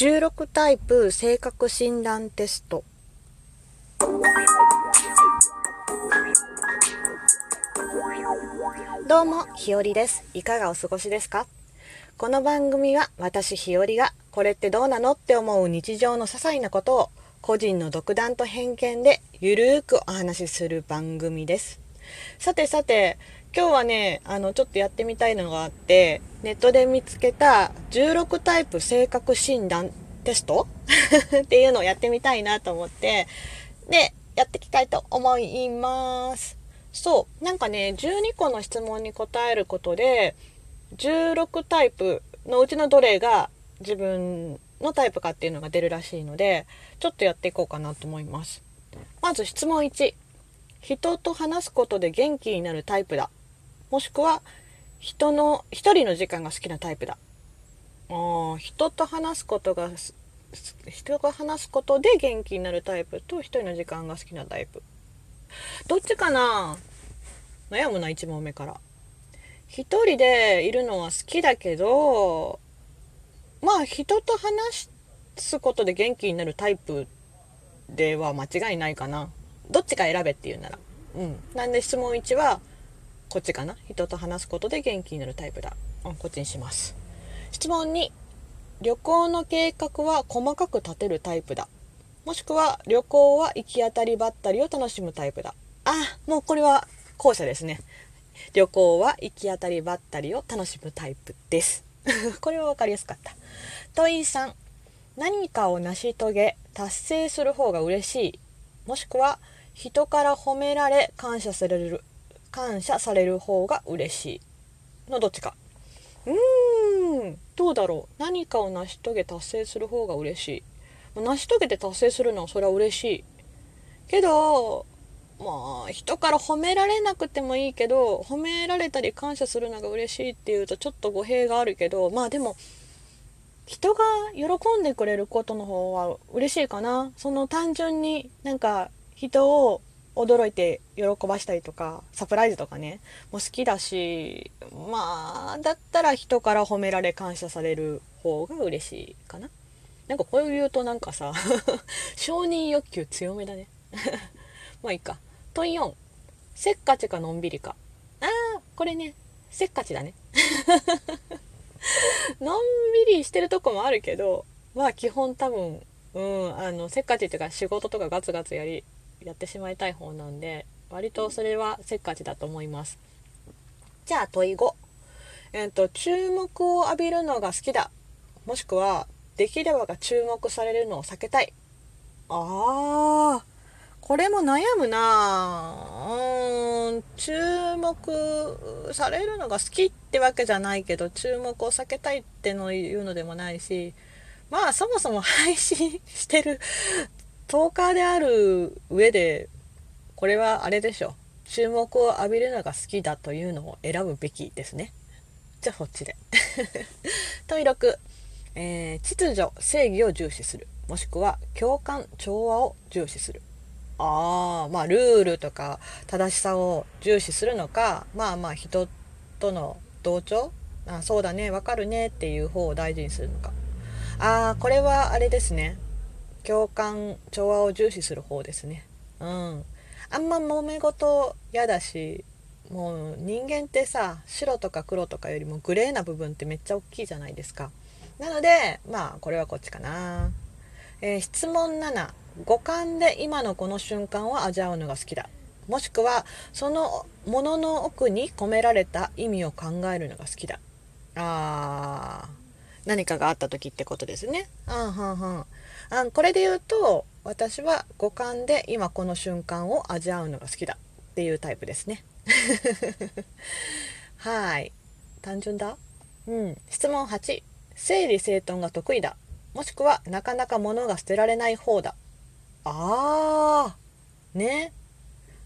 16タイプ性格診断テストどうも、ひよりです。いかがお過ごしですか？この番組は私ひよりがこれってどうなのって思う日常の些細なことを個人の独断と偏見でゆるーくお話しする番組です。さてさて、今日はね、あの、ちょっとやってみたいのがあって、ネットで見つけた16タイプ性格診断テスト？っていうのをやってみたいなと思って、で、やっていきたいと思います。そう、なんかね、12個の質問に答えることで、16タイプのうちのどれが自分のタイプかっていうのが出るらしいので、ちょっとやっていこうかなと思います。まず質問1。人と話すことで元気になるタイプだ。もしくは人の一人の時間が好きなタイプだ。あ人と話すことが人が話すことで元気になるタイプと一人の時間が好きなタイプ。どっちかな？悩むな1問目から。一人でいるのは好きだけどまあ人と話すことで元気になるタイプでは間違いないかな。どっちか選べっていうなら。うん。なんで質問1はこっちかな？人と話すことで元気になるタイプだ。うん、こっちにします。質問2。旅行の計画は細かく立てるタイプだ。もしくは旅行は行き当たりばったりを楽しむタイプだ。あ、もうこれは後者ですね。旅行は行き当たりばったりを楽しむタイプです。これは分かりやすかった。問い3。何かを成し遂げ、達成する方が嬉しい。もしくは人から褒められ感謝される感謝される方が嬉しい。のどっちか。うーん。どうだろう。何かを成し遂げ達成する方が嬉しい。成し遂げて達成するのはそれは嬉しい。けどまあ人から褒められなくてもいいけど褒められたり感謝するのが嬉しいっていうとちょっと語弊があるけどまあでも人が喜んでくれることの方は嬉しいかな。その単純になんか人を驚いて喜ばしたりとかサプライズとかねもう好きだしまあだったら人から褒められ感謝される方が嬉しいかな。なんかこう言うとなんかさ 承認欲求強めだね。まあいいか。問4せっかちかのんびりか。あーこれね。せっかちだね。のんびりしてるとこもあるけどまあ基本多分うんあのせっかちっていうか仕事とかガツガツやりやってしまいたい方なんで割とそれはせっかちだと思います。じゃあ問い5えっ、ー、と注目を浴びるのが好きだ。もしくはできればが注目されるのを避けたい。あー。これも悩むな。うん。注目されるのが好きってわけじゃないけど注目を避けたいっての言うのでもないしまあそもそも配信してるトーカーである上でこれはあれでしょ注目を浴びるのが好きだというのを選ぶべきですね。じゃあそっちで。問い6、えー、秩序正義を重視する。もしくは共感調和を重視する。ああまあルールとか正しさを重視するのかまあまあ人との同調？あそうだねわかるねっていう方を大事にするのか。ああこれはあれですね。共感調和を重視する方ですね。うん。あんま揉め事嫌だしもう人間ってさ白とか黒とかよりもグレーな部分ってめっちゃ大きいじゃないですか。なのでまあこれはこっちかな、えー、質問7五感で今のこの瞬間を味わうのが好きだ。もしくはそのものの奥に込められた意味を考えるのが好きだ。あー何かがあった時ってことですね。あんはんはん。あこれで言うと私は五感で今この瞬間を味わうのが好きだっていうタイプですね。はい。単純だ？うん。質問8整理整頓が得意だ。もしくはなかなか物が捨てられない方だ。あー。ね。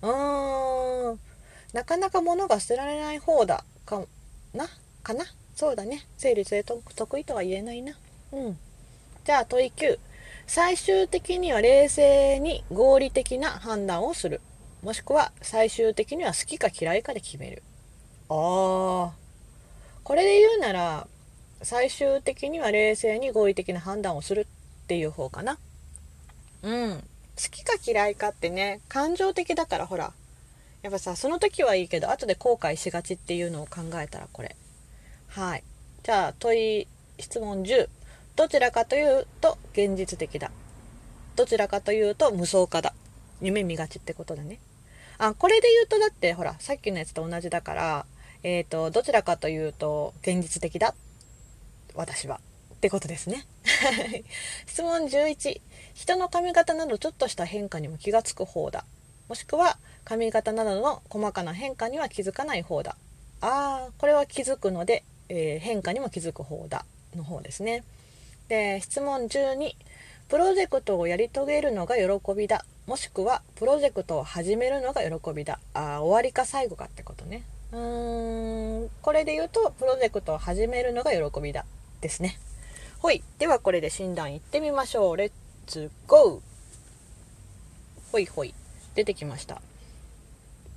うーん。なかなか物が捨てられない方だ。かな？かな？そうだね。整理整頓得意とは言えないな。うん。じゃあ問い9最終的には冷静に合理的な判断をする。もしくは最終的には好きか嫌いかで決める。あー。これで言うなら最終的には冷静に合理的な判断をするっていう方かな。うん。好きか嫌いかってね感情的だからほら。やっぱさその時はいいけど後で後悔しがちっていうのを考えたらこれ。はい。じゃあ問い質問10どちらかというと現実的だ。どちらかというと無双化だ。夢見がちってことだね。あこれで言うとだってほらさっきのやつと同じだからえっ、ー、とどちらかというと現実的だ。私は。ってことですね。質問11人の髪型などちょっとした変化にも気がつく方だ。もしくは髪型などの細かな変化には気づかない方だ。ああこれは気づくので、えー、変化にも気づく方だの方ですね。で質問12プロジェクトをやり遂げるのが喜びだ。もしくはプロジェクトを始めるのが喜びだ。あ終わりか最後かってことね。うーんこれで言うとプロジェクトを始めるのが喜びだ。ですね。ほい。ではこれで診断いってみましょう。レッツゴー。ほいほい。出てきました。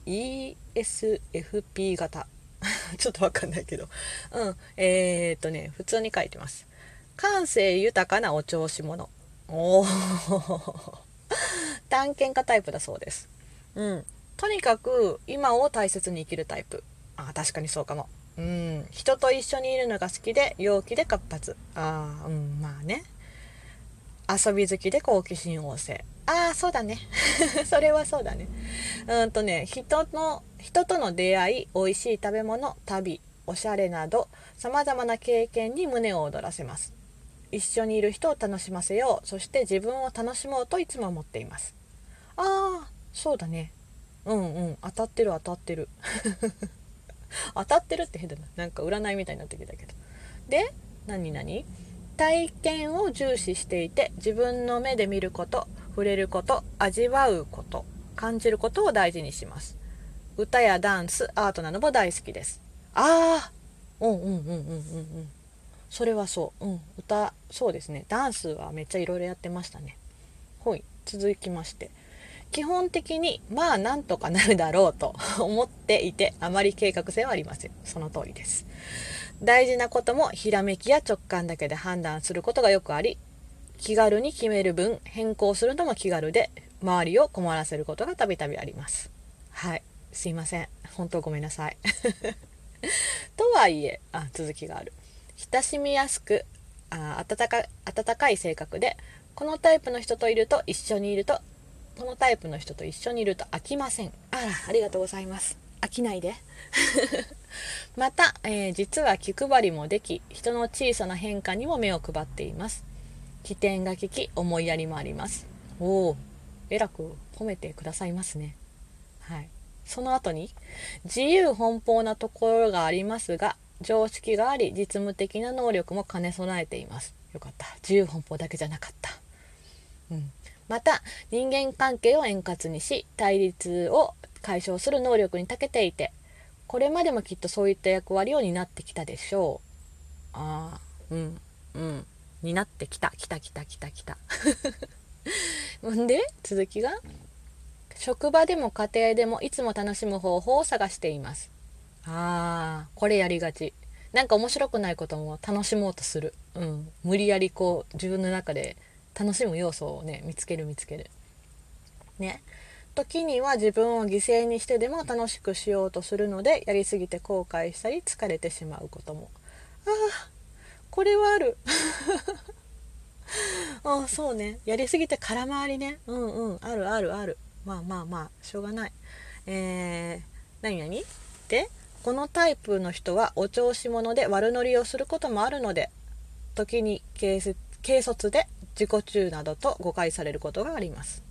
ESFP 型。ちょっとわかんないけど。うん。えー、っとね普通に書いてます。感性豊かなお調子者。おお探検家タイプだそうです。うん。とにかく今を大切に生きるタイプ。あ確かにそうかも。うん。人と一緒にいるのが好きで陽気で活発。ああうんまあね。遊び好きで好奇心旺盛。ああそうだね。それはそうだね。うんとね人の人との出会い美味しい食べ物旅おしゃれなどさまざまな経験に胸を躍らせます。一緒にいる人を楽しませよう。そして自分を楽しもうといつも思っています。ああそうだね。うんうん。当たってる当たってる。当たってるって変だな。なんか占いみたいになってきたけど。で何何？体験を重視していて自分の目で見ること触れること味わうこと感じることを大事にします。歌やダンスアートなども大好きです。ああうんうんうんうんうんうん。それはそう。うん。歌そうですね。ダンスはめっちゃいろいろやってましたね。ほい。続きまして。基本的にまあなんとかなるだろうと 思っていてあまり計画性はありません。その通りです。大事なこともひらめきや直感だけで判断することがよくあり気軽に決める分変更するのも気軽で周りを困らせることがたびたびあります。はい。すいません。本当ごめんなさい。とはいえあ続きがある。親しみやすくあ温か温かい性格でこのタイプの人といると一緒にいるとこのタイプの人と一緒にいると飽きません。あらありがとうございます。飽きないで。また、えー、実は気配りもでき人の小さな変化にも目を配っています。起点が利き思いやりもあります。おおえらく褒めてくださいますね。はい。その後に自由奔放なところがありますが常識があり実務的な能力も兼ね備えています。よかった。自由奔放だけじゃなかった。うん。また人間関係を円滑にし対立を解消する能力に長けていてこれまでもきっとそういった役割を担ってきたでしょう。ああうんうん。担ってきた。きたきたきたきた。んで続きが職場でも家庭でもいつも楽しむ方法を探しています。ああこれやりがち。なんか面白くないことも楽しもうとする。うん。無理やりこう自分の中で楽しむ要素をね見つける見つける。ね。時には自分を犠牲にしてでも楽しくしようとするのでやりすぎて後悔したり疲れてしまうことも。ああこれはある。あそうね。やりすぎて空回りね。うんうん。あるあるある。まあまあまあしょうがない。えー、何何？でこのタイプの人はお調子者で悪乗りをすることもあるので時に軽率で自己中などと誤解されることがあります。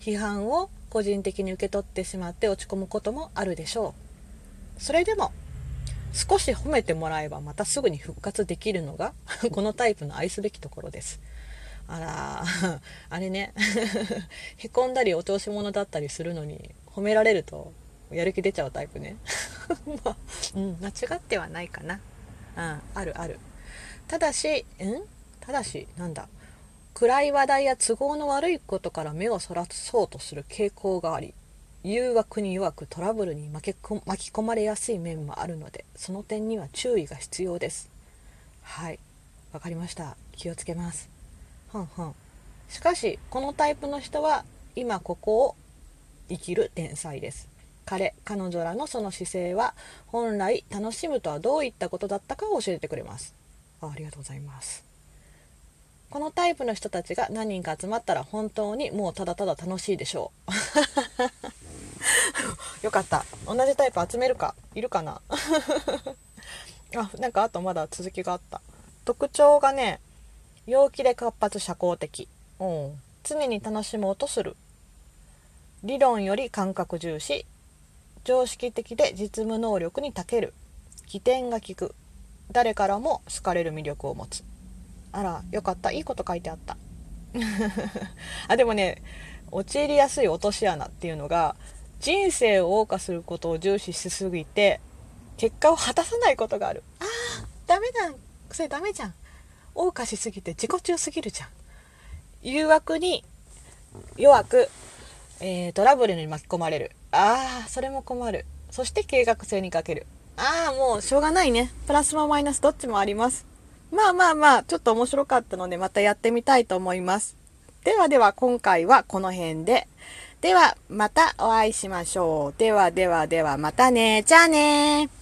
批判を個人的に受け取ってしまって落ち込むこともあるでしょう。それでも少し褒めてもらえばまたすぐに復活できるのが このタイプの愛すべきところです。あらあれね へこんだりお調子者だったりするのに褒められるとやる気出ちゃうタイプね。まあ、うん、間違ってはないかな。うん、あるある。ただし、ん？ただしなんだ？暗い話題や都合の悪いことから目をそらそうとする傾向があり誘惑に弱くトラブルに巻き込まれやすい面もあるのでその点には注意が必要です。はい。わかりました。気をつけます。はんはん。しかしこのタイプの人は今ここを生きる天才です彼彼女らのその姿勢は本来楽しむとはどういったことだったかを教えてくれます。あありがとうございます。このタイプの人たちが何人か集まったら本当にもうただただ楽しいでしょう。よかった。同じタイプ集めるか？いるかな？あなんかあとまだ続きがあった。特徴がね陽気で活発社交的、うん、常に楽しもうとする。理論より感覚重視。常識的で実務能力に長ける。起点が利く。誰からも好かれる魅力を持つ。あらよかった。いいこと書いてあった。あでもね陥りやすい落とし穴っていうのが人生を謳歌することを重視しすぎて結果を果たさないことがある。あーダメだそれダメじゃん。謳歌しすぎて自己中すぎるじゃん。誘惑に弱く、えー、トラブルに巻き込まれる。ああそれも困る。そして計画性に欠ける。ああもうしょうがないね。プラスもマイナスどっちもあります。まあまあまあちょっと面白かったのでまたやってみたいと思います。ではでは今回はこの辺で。ではまたお会いしましょう。ではではではまたねじゃあね